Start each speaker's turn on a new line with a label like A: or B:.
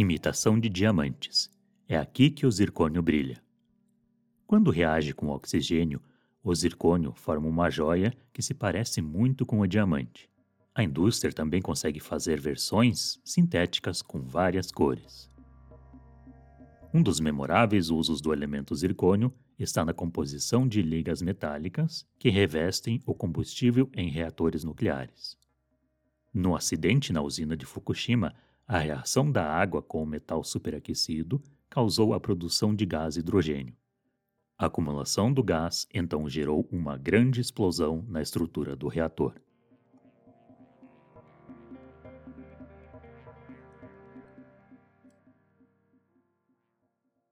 A: Imitação de diamantes. É aqui que o zircônio brilha. Quando reage com oxigênio, o zircônio forma uma joia que se parece muito com o diamante. A indústria também consegue fazer versões sintéticas com várias cores. Um dos memoráveis usos do elemento zircônio está na composição de ligas metálicas que revestem o combustível em reatores nucleares. No acidente na usina de Fukushima, a reação da água com o metal superaquecido causou a produção de gás hidrogênio. A acumulação do gás então gerou uma grande explosão na estrutura do reator.